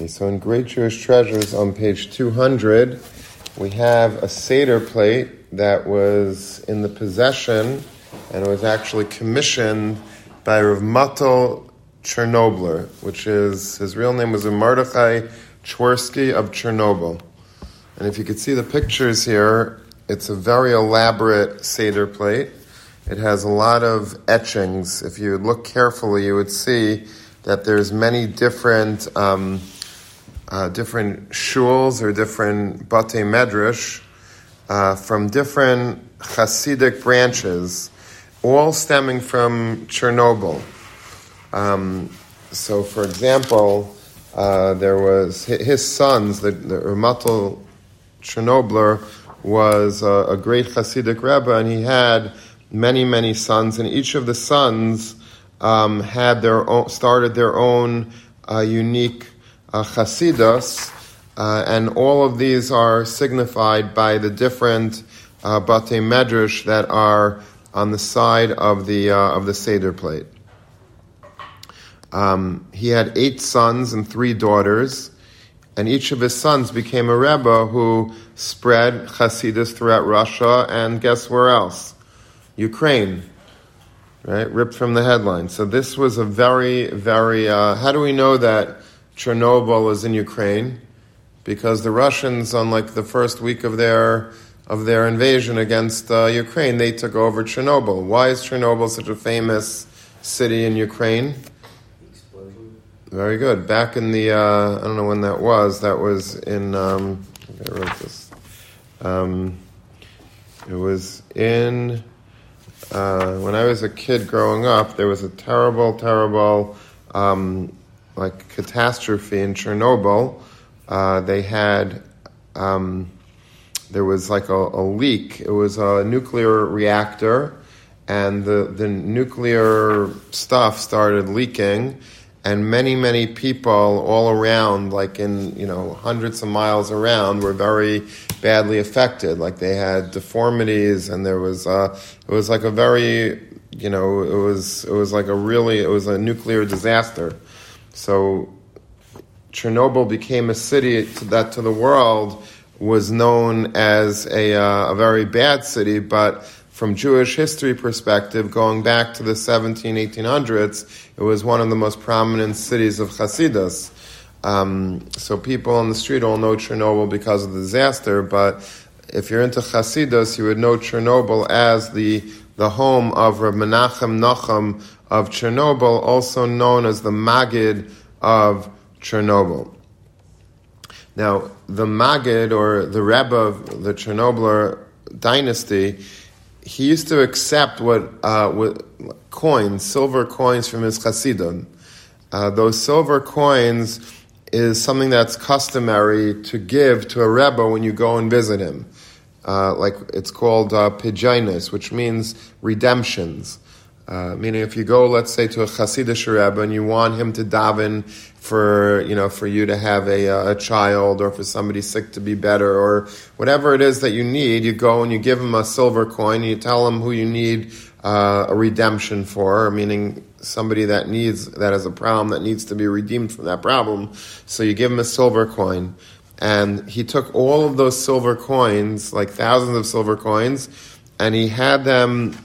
Okay, so in Great Jewish Treasures on page 200, we have a Seder plate that was in the possession and was actually commissioned by Rav Matel Chernobler, which is, his real name was Mordechai Twersky of Chernobyl. And if you could see the pictures here, it's a very elaborate Seder plate. It has a lot of etchings. If you look carefully, you would see that there's many different um, uh, different shuls or different bate medrash uh, from different Hasidic branches, all stemming from Chernobyl. Um, so, for example, uh, there was his sons, the, the Chernobler was a, a, great Hasidic Rebbe, and he had many, many sons, and each of the sons um, had their own, started their own uh, unique uh, Chasidus, uh, and all of these are signified by the different uh, Bate Medrash that are on the side of the, uh, of the Seder plate. Um, he had eight sons and three daughters, and each of his sons became a Rebbe who spread Chasidus throughout Russia, and guess where else? Ukraine right? Ripped from the headline. So this was a very, very. Uh, how do we know that Chernobyl is in Ukraine? Because the Russians, on like the first week of their of their invasion against uh, Ukraine, they took over Chernobyl. Why is Chernobyl such a famous city in Ukraine? Explosion. Very good. Back in the uh, I don't know when that was. That was in. Um, I wrote this. Um, it was in uh, when I was a kid growing up, there was a terrible, terrible, um, like catastrophe in Chernobyl. Uh, they had, um, there was like a, a, leak. It was a nuclear reactor, and the, the nuclear stuff started leaking, and many, many people all around, like in, you know, hundreds of miles around, were very badly affected. Like they had deformities, and there was uh, it was like a very you know it was it was like a really it was a nuclear disaster. So Chernobyl became a city that to the world was known as a, uh, a very bad city, but from Jewish history perspective, going back to the 17, 1800s, it was one of the most prominent cities of Hasidus. Um, so people on the street all know Chernobyl because of the disaster, but if you're into Chasidus, you would know Chernobyl as the, the home of Reb Menachem Nachum of Chernobyl, also known as the Magid of Chernobyl. Now, the Magid, or the Rebbe of the Chernobyl dynasty, he used to accept what, uh, what coins, silver coins from his Chassidim. Uh, those silver coins is something that's customary to give to a Rebbe when you go and visit him. Uh, like it's called uh, which means redemptions. Uh, meaning, if you go, let's say, to a Hasidic Rebbe and you want him to daven for, you know, for you to have a, uh, a child or for somebody sick to be better or whatever it is that you need, you go and you give him a silver coin and you tell him who you need uh, a redemption for, meaning somebody that needs that has a problem that needs to be redeemed from that problem. So you give him a silver coin, and he took all of those silver coins, like thousands of silver coins, and he had them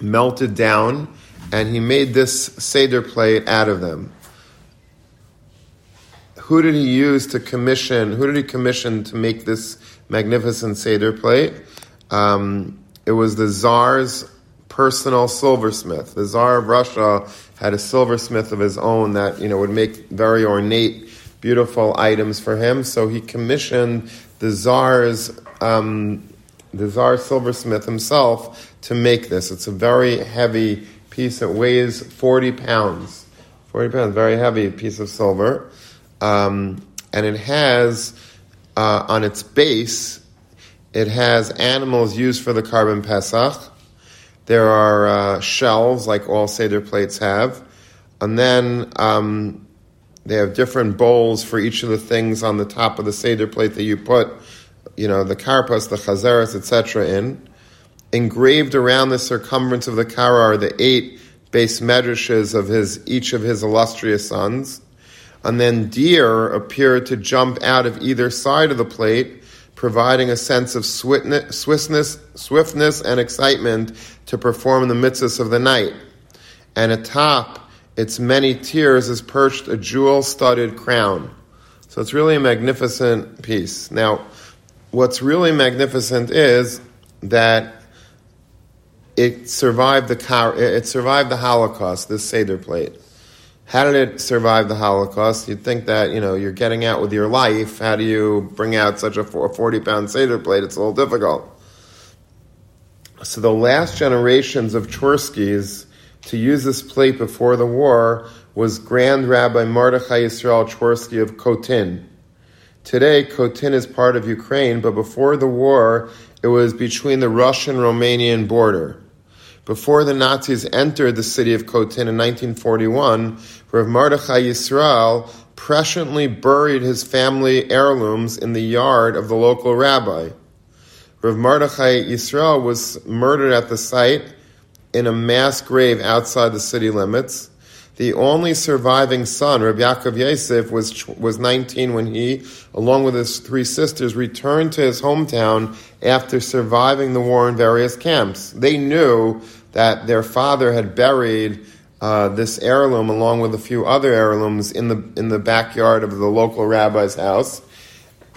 melted down, and he made this seder plate out of them. Who did he use to commission? Who did he commission to make this magnificent seder plate? Um, it was the czar's personal silversmith. The Tsar of Russia had a silversmith of his own that you know would make very ornate, beautiful items for him. So he commissioned the Tsar's um, the Tsar silversmith himself to make this. It's a very heavy piece. It weighs forty pounds. Forty pounds, very heavy piece of silver, um, and it has uh, on its base. It has animals used for the korban pesach there are uh, shelves, like all Seder plates have. And then um, they have different bowls for each of the things on the top of the Seder plate that you put, you know, the karpas, the chazeres, etc. in. Engraved around the circumference of the kara are the eight base medrashes of his each of his illustrious sons. and then deer appear to jump out of either side of the plate, providing a sense of swiftness, swiftness and excitement to perform the mitzvahs of the night. And atop its many tiers is perched a jewel-studded crown. So it's really a magnificent piece. Now, what's really magnificent is that it survived the car, it survived the Holocaust. This Seder plate. How did it survive the Holocaust? You'd think that, you know, you're getting out with your life. How do you bring out such a 40 pound Seder plate? It's a little difficult. So the last generations of Twerskys to use this plate before the war was Grand Rabbi Mordechai Yisrael Twersky of Kotin. Today, Kotin is part of Ukraine, but before the war, it was between the Russian-Romanian border. Before the Nazis entered the city of Kotin in 1941, Rav Mordechai Yisrael presciently buried his family heirlooms in the yard of the local rabbi. Rav Mordechai Yisrael was murdered at the site in a mass grave outside the city limits. The only surviving son, Rabbi Yaakov Yosef, was, was 19 when he, along with his three sisters, returned to his hometown after surviving the war in various camps. They knew that their father had buried uh, this heirloom along with a few other heirlooms in the in the backyard of the local rabbi's house,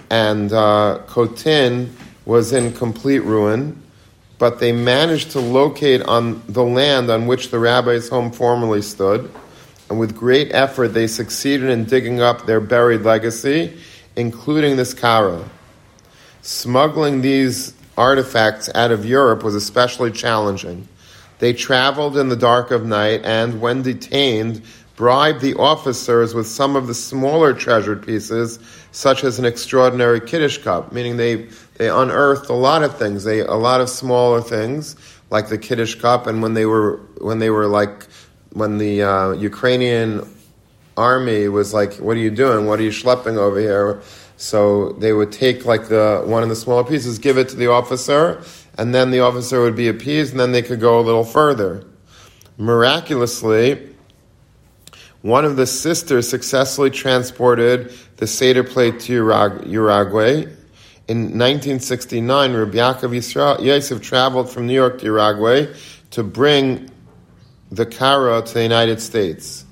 and uh, Kotin was in complete ruin. But they managed to locate on the land on which the rabbi's home formerly stood, and with great effort they succeeded in digging up their buried legacy, including this kara. Smuggling these artifacts out of Europe was especially challenging. They traveled in the dark of night and, when detained, bribed the officers with some of the smaller treasured pieces, such as an extraordinary Kiddush cup, meaning they, they unearthed a lot of things, they, a lot of smaller things, like the Kiddush cup, and when they were, when they were like, when the uh, Ukrainian army was like, what are you doing? What are you schlepping over here? So they would take like the, one of the smaller pieces, give it to the officer, and then the officer would be appeased, and then they could go a little further. Miraculously, one of the sisters successfully transported the Seder plate to Uruguay. In 1969, Rabbi Yaakov Yosef traveled from New York to Uruguay to bring the Kara to the United States.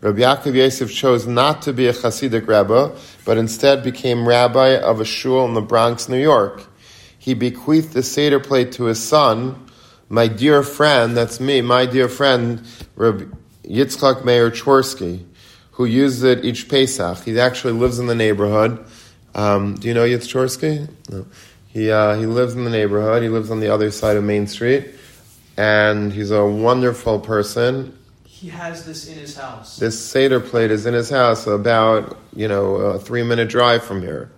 Rabbi Yaakov Yosef chose not to be a Hasidic rabbi, but instead became rabbi of a shul in the Bronx, New York he bequeathed the Seder plate to his son, my dear friend, that's me, my dear friend, Rabbi Yitzchak Meir Twersky, who uses it each Pesach. He actually lives in the neighborhood. Um, do you know Yitz Twersky? No. He, uh, he lives in the neighborhood. He lives on the other side of Main Street. And he's a wonderful person. He has this in his house. This Seder plate is in his house, about, you know, a three minute drive from here,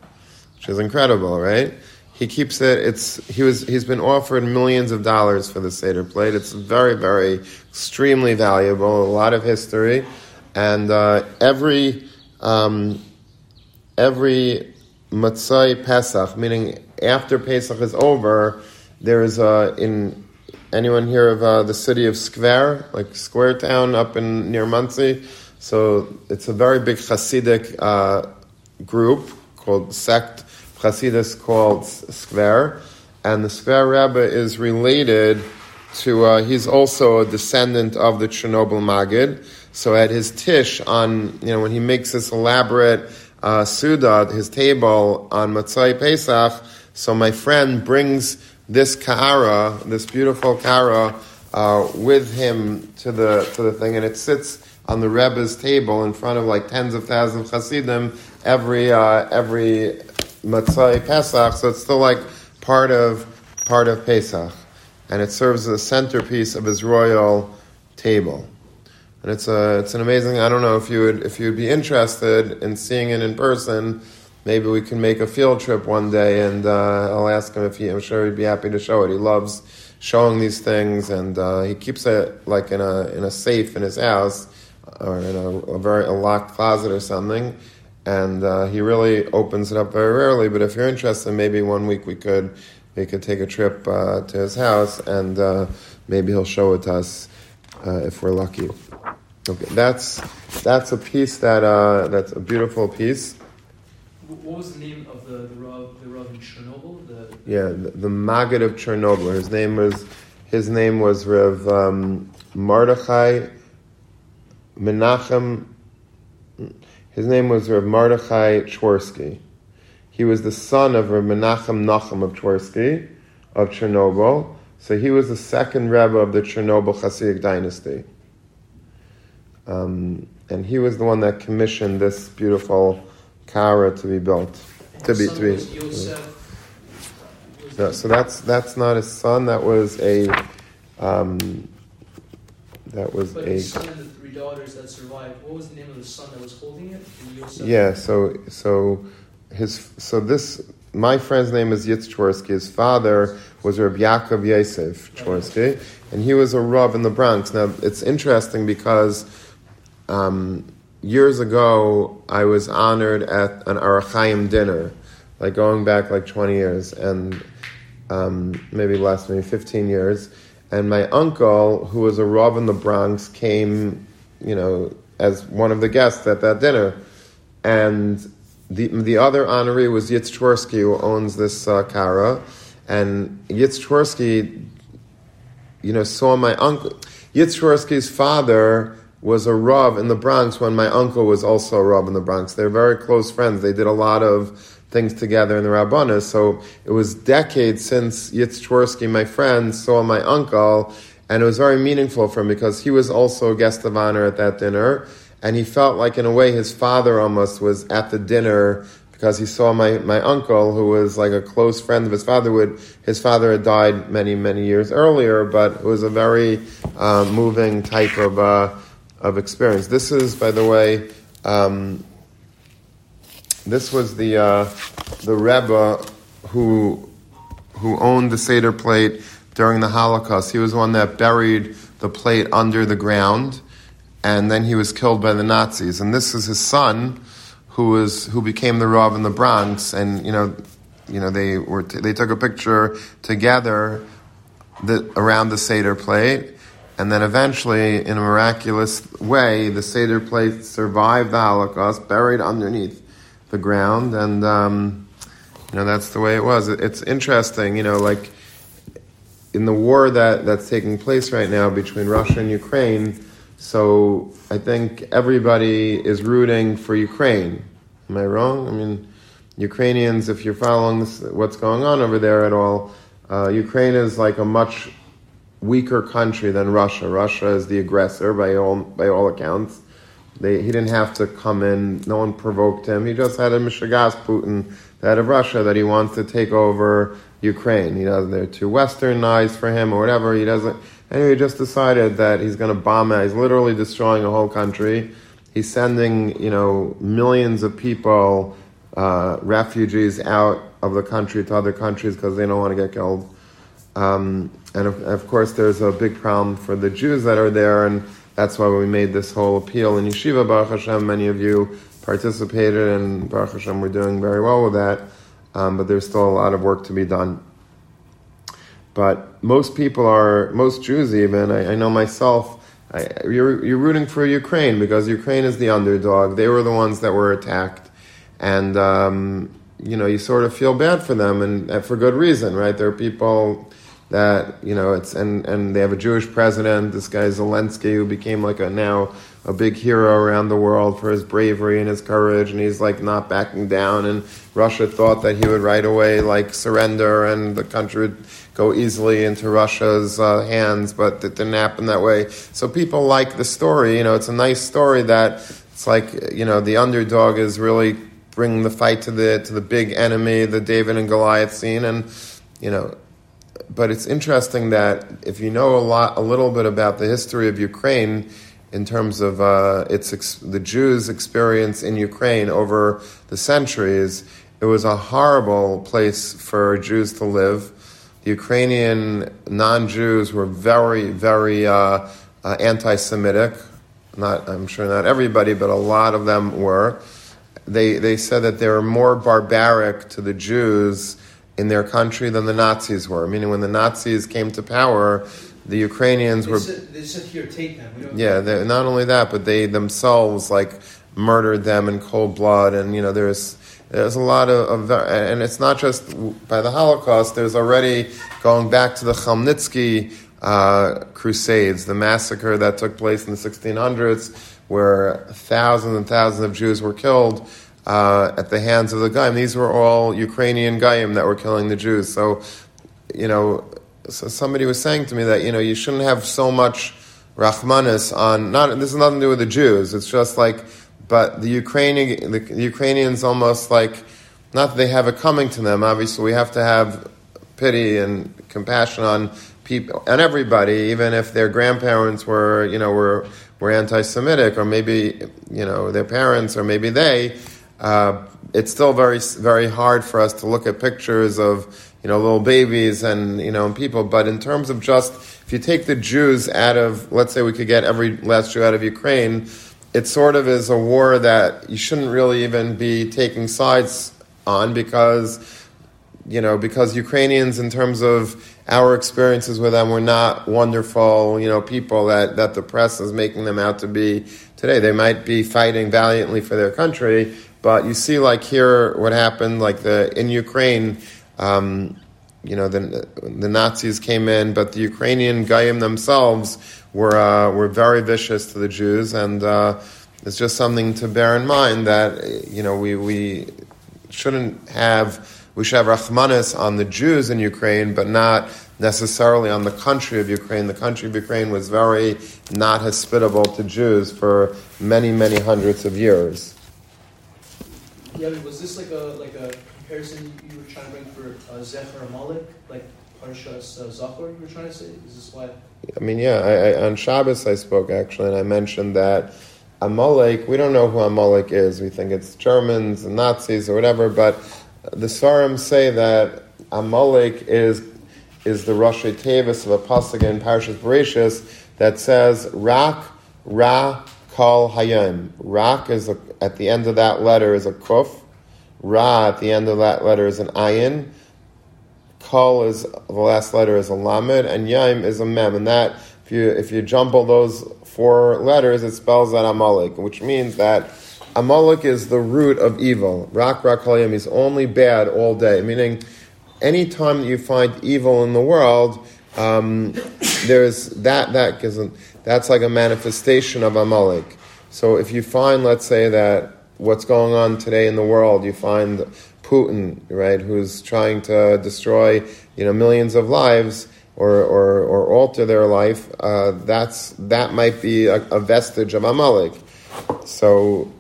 which is incredible, right? He keeps it. It's he was he's been offered millions of dollars for the Seder plate. It's very very extremely valuable. A lot of history, and uh, every um, every Matzai Pesach, meaning after Pesach is over, there is a in anyone here of uh, the city of Skver, like Square Town up in near Monsey. So it's a very big Hasidic uh, group called sect Chasidus called Skver, and the Skver Rebbe is related to, uh, he's also a descendant of the Chernobyl Magid. So at his tish on, you know, when he makes this elaborate uh, Suda, his table on Matzai Pesach, so my friend brings this kara, this beautiful kara, uh, with him to the to the thing, and it sits on the Rebbe's table in front of like tens of thousands of Hasidim every uh, every Matzai Pesach, so it's still like part of part of Pesach, and it serves as a centerpiece of his royal table. And it's a it's an amazing. I don't know if you would if you'd be interested in seeing it in person. Maybe we can make a field trip one day, and uh, I'll ask him if he. I'm sure he'd be happy to show it. He loves showing these things, and uh, he keeps it like in a in a safe in his house or in a, a very a locked closet or something and uh, he really opens it up very rarely. But if you're interested, maybe one week we could we could take a trip uh, to his house, and uh, maybe he'll show it to us uh, if we're lucky. Okay, that's that's a piece that that's a beautiful piece. Wh- What was the name of the the Rav, the Rav in Chernobyl? The Yeah, the, the Maggid of Chernobyl. His name was his name was Rev um, Mordechai Menachem. His name was Rev Mordechai Twersky. He was the son of Rev Menachem Nachum of Twersky of Chernobyl. So he was the second Rebbe of the Chernobyl Hasidic dynasty. Um, and he was the one that commissioned this beautiful Kara to be built. To be, to be, no, so that's that's not his son. That was a um, that was But a son the three daughters that survived. What was the name of the son that was holding it? Yeah. So so his so this my friend's name is Yitz Twersky. His father was Reb Yaakov Yosef Twersky, and he was a rav in the Bronx. Now it's interesting because um, years ago I was honored at an Arachayim dinner, like going back like twenty years, and um, maybe less, maybe fifteen years. And my uncle, who was a rav in the Bronx, came, you know, as one of the guests at that dinner, and the the other honoree was Yitz who owns this uh, kara, and Yitz you know, saw my uncle. Yitz father was a rav in the Bronx when my uncle was also a rav in the Bronx. They're very close friends. They did a lot of things together in the Rabbanah. So it was decades since Yitz Twersky, my friend, saw my uncle, and it was very meaningful for him because he was also a guest of honor at that dinner, and he felt like in a way his father almost was at the dinner because he saw my, my uncle, who was like a close friend of his father. Would his father had died many many years earlier, but it was a very uh, moving type of uh, of experience. This is, by the way, um, this was the uh, the Rebbe who who owned the Seder plate during the Holocaust. He was the one that buried the plate under the ground, and then he was killed by the Nazis. And this is his son, who was who became the Rav in the Bronx. And you know, you know they were t- they took a picture together that, around the Seder plate. And then eventually, in a miraculous way, the Seder plate survived the Holocaust, buried underneath the ground, and um, you know that's the way it was. It's interesting, you know, like in the war that that's taking place right now between Russia and Ukraine. So I think everybody is rooting for Ukraine. Am I wrong? I mean, Ukrainians, if you're following this, what's going on over there at all, uh, Ukraine is like a much weaker country than Russia. Russia is the aggressor by all by all accounts. They, he didn't have to come in. No one provoked him. He just had a Mishagas Putin, the head of Russia, that he wants to take over Ukraine. He doesn't. They're too westernized for him or whatever. He doesn't. Anyway, he just decided that he's going to bomb it. He's literally destroying a whole country. He's sending you know millions of people, uh, refugees out of the country to other countries because they don't want to get killed. Um, and of, of course, there's a big problem for the Jews that are there, and that's why we made this whole appeal in Yeshiva. Baruch Hashem, many of you participated, and Baruch Hashem, we're doing very well with that. Um, but there's still a lot of work to be done. But most people are, most Jews even, I, I know myself, I, you're, you're rooting for Ukraine because Ukraine is the underdog. They were the ones that were attacked. And, um, you know, you sort of feel bad for them and, and for good reason, right? There are people that, you know, it's, and, and they have a Jewish president, this guy Zelensky, who became like a now a big hero around the world for his bravery and his courage, and he's like not backing down. And Russia thought that he would right away like surrender and the country would go easily into Russia's uh, hands, but it didn't happen that way. So people like the story. You know, it's a nice story that it's like you know the underdog is really bringing the fight to the to the big enemy, the David and Goliath scene, and you know. But it's interesting that if you know a lot, a little bit about the history of Ukraine, in terms of uh, its ex- the Jews' experience in Ukraine over the centuries, it was a horrible place for Jews to live. The Ukrainian non-Jews were very, very uh, uh, anti-Semitic. Not, I'm sure not everybody, but a lot of them were. They they said that they were more barbaric to the Jews in their country than the Nazis were. Meaning, when the Nazis came to power, the Ukrainians They were said, they said here, take them. Yeah, they- not only that, but they themselves like murdered them in cold blood, and you know there's there's a lot of, of and it's not just by the Holocaust. There's already going back to the Chelmnitsky uh, Crusades, the massacre that took place in the 1600s, where thousands and thousands of Jews were killed. Uh, at the hands of the Goyim. These were all Ukrainian Goyim that were killing the Jews. So, you know, so somebody was saying to me that, you know, you shouldn't have so much Rahmanis on, not, this has nothing to do with the Jews. It's just like, but the Ukrainian, the, the Ukrainians almost like, not that they have it coming to them, obviously we have to have pity and compassion on people, and everybody, even if their grandparents were, you know, were, were anti-Semitic, or maybe, you know, their parents, or maybe they, uh, it's still very, very hard for us to look at pictures of, you know, little babies and, you know, people. But in terms of just, if you take the Jews out of, let's say we could get every last Jew out of Ukraine, it sort of is a war that you shouldn't really even be taking sides on because, you know, because Ukrainians, in terms of our experiences with them, were not wonderful, you know, people that, that the press is making them out to be today. They might be fighting valiantly for their country, but you see, like here, what happened, like the in Ukraine, um, you know, the the Nazis came in, but the Ukrainian Goyim themselves were uh, were very vicious to the Jews, and uh, it's just something to bear in mind that you know we we shouldn't have we should have Rahmanis on the Jews in Ukraine, but not necessarily on the country of Ukraine. The country of Ukraine was very not hospitable to Jews for many many hundreds of years. Yeah, but was this like a like a comparison you were trying to bring for uh, Zecher Amalek, like Parshas uh, Zachor? You were trying to say? Is this why? I mean, yeah, I, I, on Shabbos I spoke actually, and I mentioned that Amalek, we don't know who Amalek is. We think it's Germans and Nazis or whatever, but the Sarim say that Amalek is is the Rosh Tevis of a pasuk in Parashas Bereshis that says Rak Ra Kal Hayim. Rak is a, at the end of that letter is a kuf. Ra at the end of that letter is an ayin. Kal is the last letter is a lamed, and Yaim is a mem. And that if you if you jumble those four letters, it spells out Amalek, which means that Amalek is the root of evil. Rak Rak Hayim is only bad all day, meaning any time that you find evil in the world, um, there's that that gives that's like a manifestation of Amalek. So if you find, let's say that what's going on today in the world, you find Putin, right, who's trying to destroy, you know, millions of lives or, or, or alter their life, uh, that's, that might be a, a vestige of Amalek. So,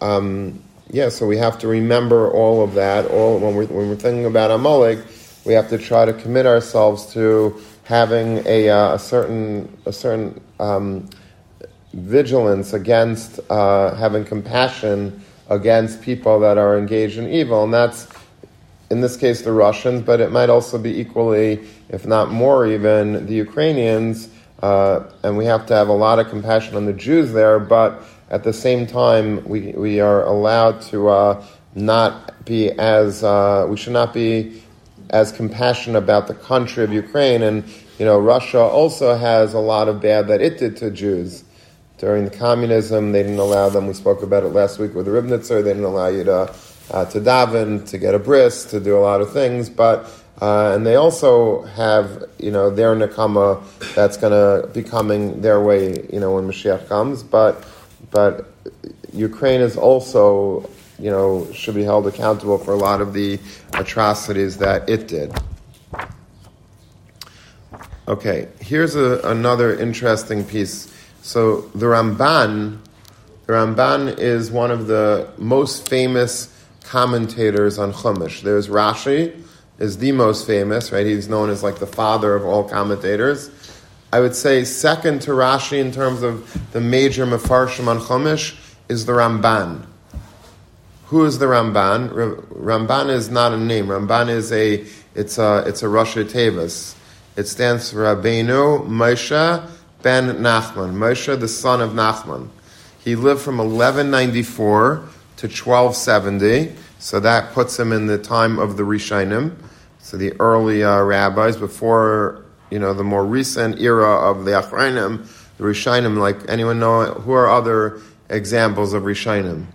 um, yeah, so we have to remember all of that. All when we're, when we're thinking about Amalek, we have to try to commit ourselves to having a, uh, a certain a certain um, vigilance against uh, having compassion against people that are engaged in evil, and that's in this case the Russians, but it might also be equally, if not more, even the Ukrainians. Uh, and we have to have a lot of compassion on the Jews there, but at the same time, we, we are allowed to uh, not be as, uh, we should not be as compassionate about the country of Ukraine. And, you know, Russia also has a lot of bad that it did to Jews. During the communism, they didn't allow them, we spoke about it last week with the Ribnitzer, they didn't allow you to, uh, to daven, to get a bris, to do a lot of things, but uh, and they also have, you know, their nakama that's going to be coming their way, you know, when Mashiach comes. But, but Ukraine is also, you know, should be held accountable for a lot of the atrocities that it did. Okay, here's a, another interesting piece. So the Ramban, the Ramban is one of the most famous commentators on Chumash. There's Rashi, is the most famous, right? He's known as like the father of all commentators. I would say second to Rashi in terms of the major Mefarshim on Chumash is the Ramban. Who is the Ramban? Ramban is not a name. Ramban is a it's a it's a Rosh Tevis. It stands for Rabbeinu Moshe ben Nachman. Moshe, the son of Nachman. He lived from 1194 to 1270, so that puts him in the time of the Rishonim. So the early uh, rabbis before you know, the more recent era of the Achrayim, the Rishonim, like anyone know who are other examples of Rishonim?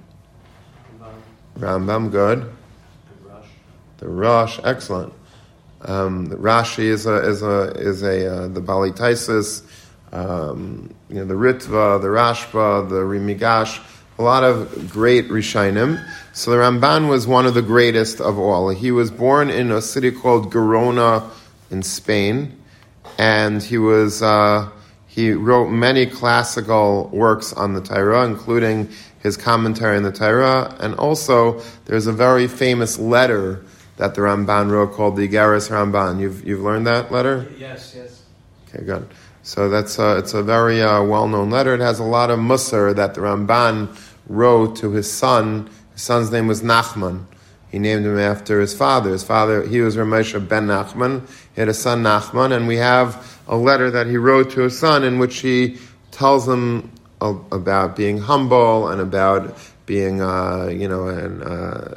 Rambam, good. The Rosh, The Rosh, excellent. Um, the Rashi is a is a is a uh, the Bali Taisis, um, you know the Ritva, the Rashba, the Rimigash, a lot of great Rishonim. So the Ramban was one of the greatest of all. He was born in a city called Gerona in Spain, and he was uh, he wrote many classical works on the Torah, including his commentary on the Torah, and also there's a very famous letter that the Ramban wrote called the Iggeres Ramban. You've you've learned that letter? Yes, yes. Okay, good. So that's a, it's a very uh, well-known letter. It has a lot of musar that the Ramban wrote to his son. His son's name was Nachman. He named him after his father. His father, he was Ramesha ben Nachman. He had a son Nachman, and we have a letter that he wrote to his son in which he tells him about being humble and about being, uh, you know, and, uh,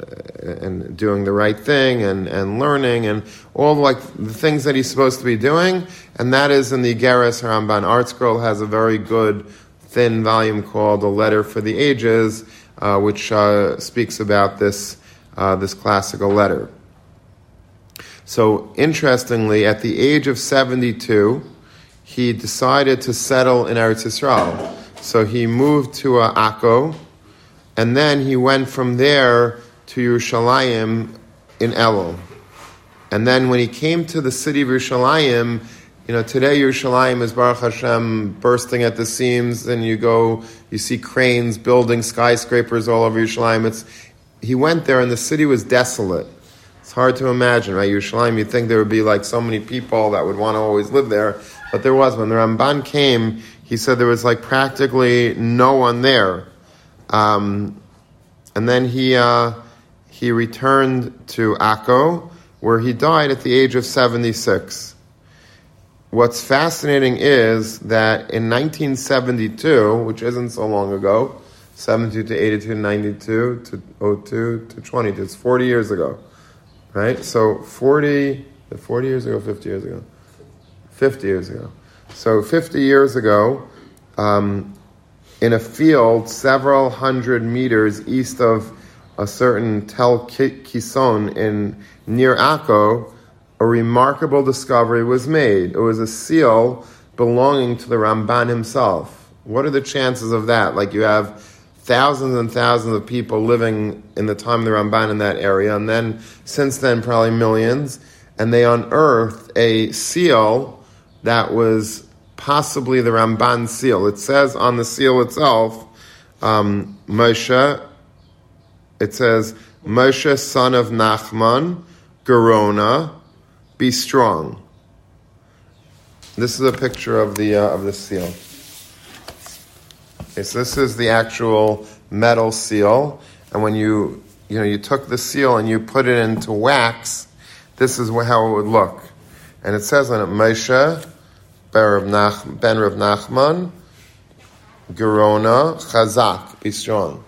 and doing the right thing and, and learning and all like the things that he's supposed to be doing. And that is in the Geras Ramban ArtScroll has a very good thin volume called A Letter for the Ages, uh, which uh, speaks about this, uh, this classical letter. So, interestingly, at the age of 72, he decided to settle in Eretz Yisrael. So he moved to uh, Akko, and then he went from there to Yerushalayim in Elul. And then when he came to the city of Yerushalayim, you know, today Yerushalayim is Baruch Hashem bursting at the seams, and you go, you see cranes building skyscrapers all over Yerushalayim. It's, he went there, and the city was desolate. It's hard to imagine, right? Yerushalayim, you'd think there would be like so many people that would want to always live there, but there was. When the Ramban came, he said there was like practically no one there. Um, and then he, uh, he returned to Akko, where he died at the age of 76. What's fascinating is that in 1972, which isn't so long ago, 72 to 82, 92 to 02 to 22, it's 40 years ago right? So 40, 40 years ago, 50 years ago? 50 years ago. So 50 years ago, um, in a field several hundred meters east of a certain Tel Keisan in near Akko, a remarkable discovery was made. It was a seal belonging to the Ramban himself. What are the chances of that? Like you have thousands and thousands of people living in the time of the Ramban in that area, and then since then probably millions, and they unearthed a seal that was possibly the Ramban seal. It says on the seal itself, um, Moshe, it says, Moshe, son of Nachman, Gerona, be strong. This is a picture of the, uh, of the seal. Okay, so this is the actual metal seal, and when you you know you took the seal and you put it into wax, this is how it would look. And it says on it, Moshe ben Rav Nachman, Gerona Chazak, be strong.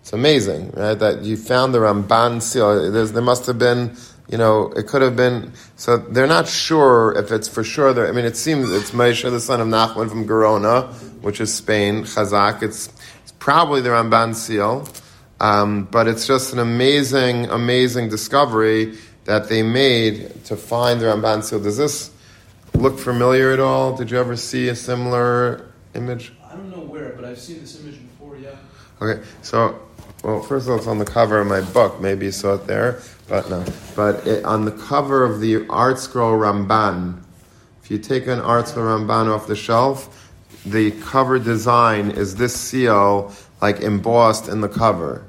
It's amazing, right? That you found the Ramban seal. There's, there must have been you know, it could have been. So they're not sure if it's for sure. I mean, it seems it's Moshe, the son of Nachman from Gerona, which is Spain, Chazak. It's, it's probably the Ramban seal, um, but it's just an amazing, amazing discovery that they made to find the Ramban seal. Does this look familiar at all? Did you ever see a similar image? I don't know where, but I've seen this image before. Yeah. Okay, so well, first of all, it's on the cover of my book. Maybe you saw it there, but no. But it, on the cover of the ArtScroll Ramban, if you take an ArtScroll Ramban off the shelf, the cover design is this seal like embossed in the cover.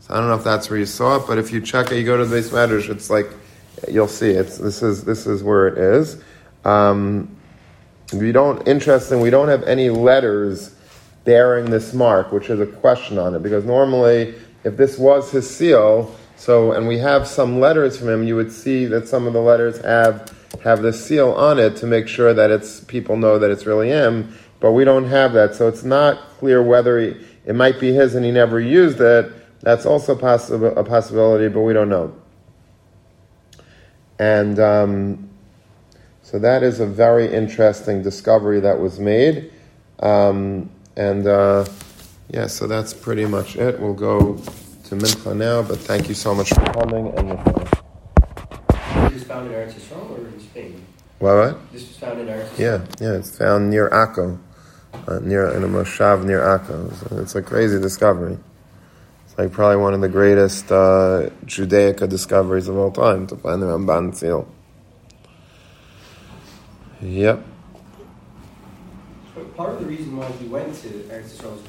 So I don't know if that's where you saw it, but if you check it, you go to the base matters, it's like you'll see it. This is this is where it is. Um, we don't interesting. We don't have any letters bearing this mark, which is a question on it, because normally, if this was his seal, so and we have some letters from him, you would see that some of the letters have have the seal on it to make sure that it's people know that it's really him, but we don't have that, so it's not clear whether he, it might be his and he never used it. That's also possible a possibility, but we don't know. And um, So that is a very interesting discovery that was made. Um, and uh, yeah, so that's pretty much it. We'll go to Mincha now, but thank you so much for coming and listening. This was found in Eretz Yisrael or in Spain? What? what? This was found in Eretz Yisrael. Yeah, yeah, it's found near Akko, uh, near in a moshav near Akko. So it's a crazy discovery. It's like probably one of the greatest uh, Judaica discoveries of all time to find the Ramban seal. Yep. But part of the reason why he went to Eretz Yisrael was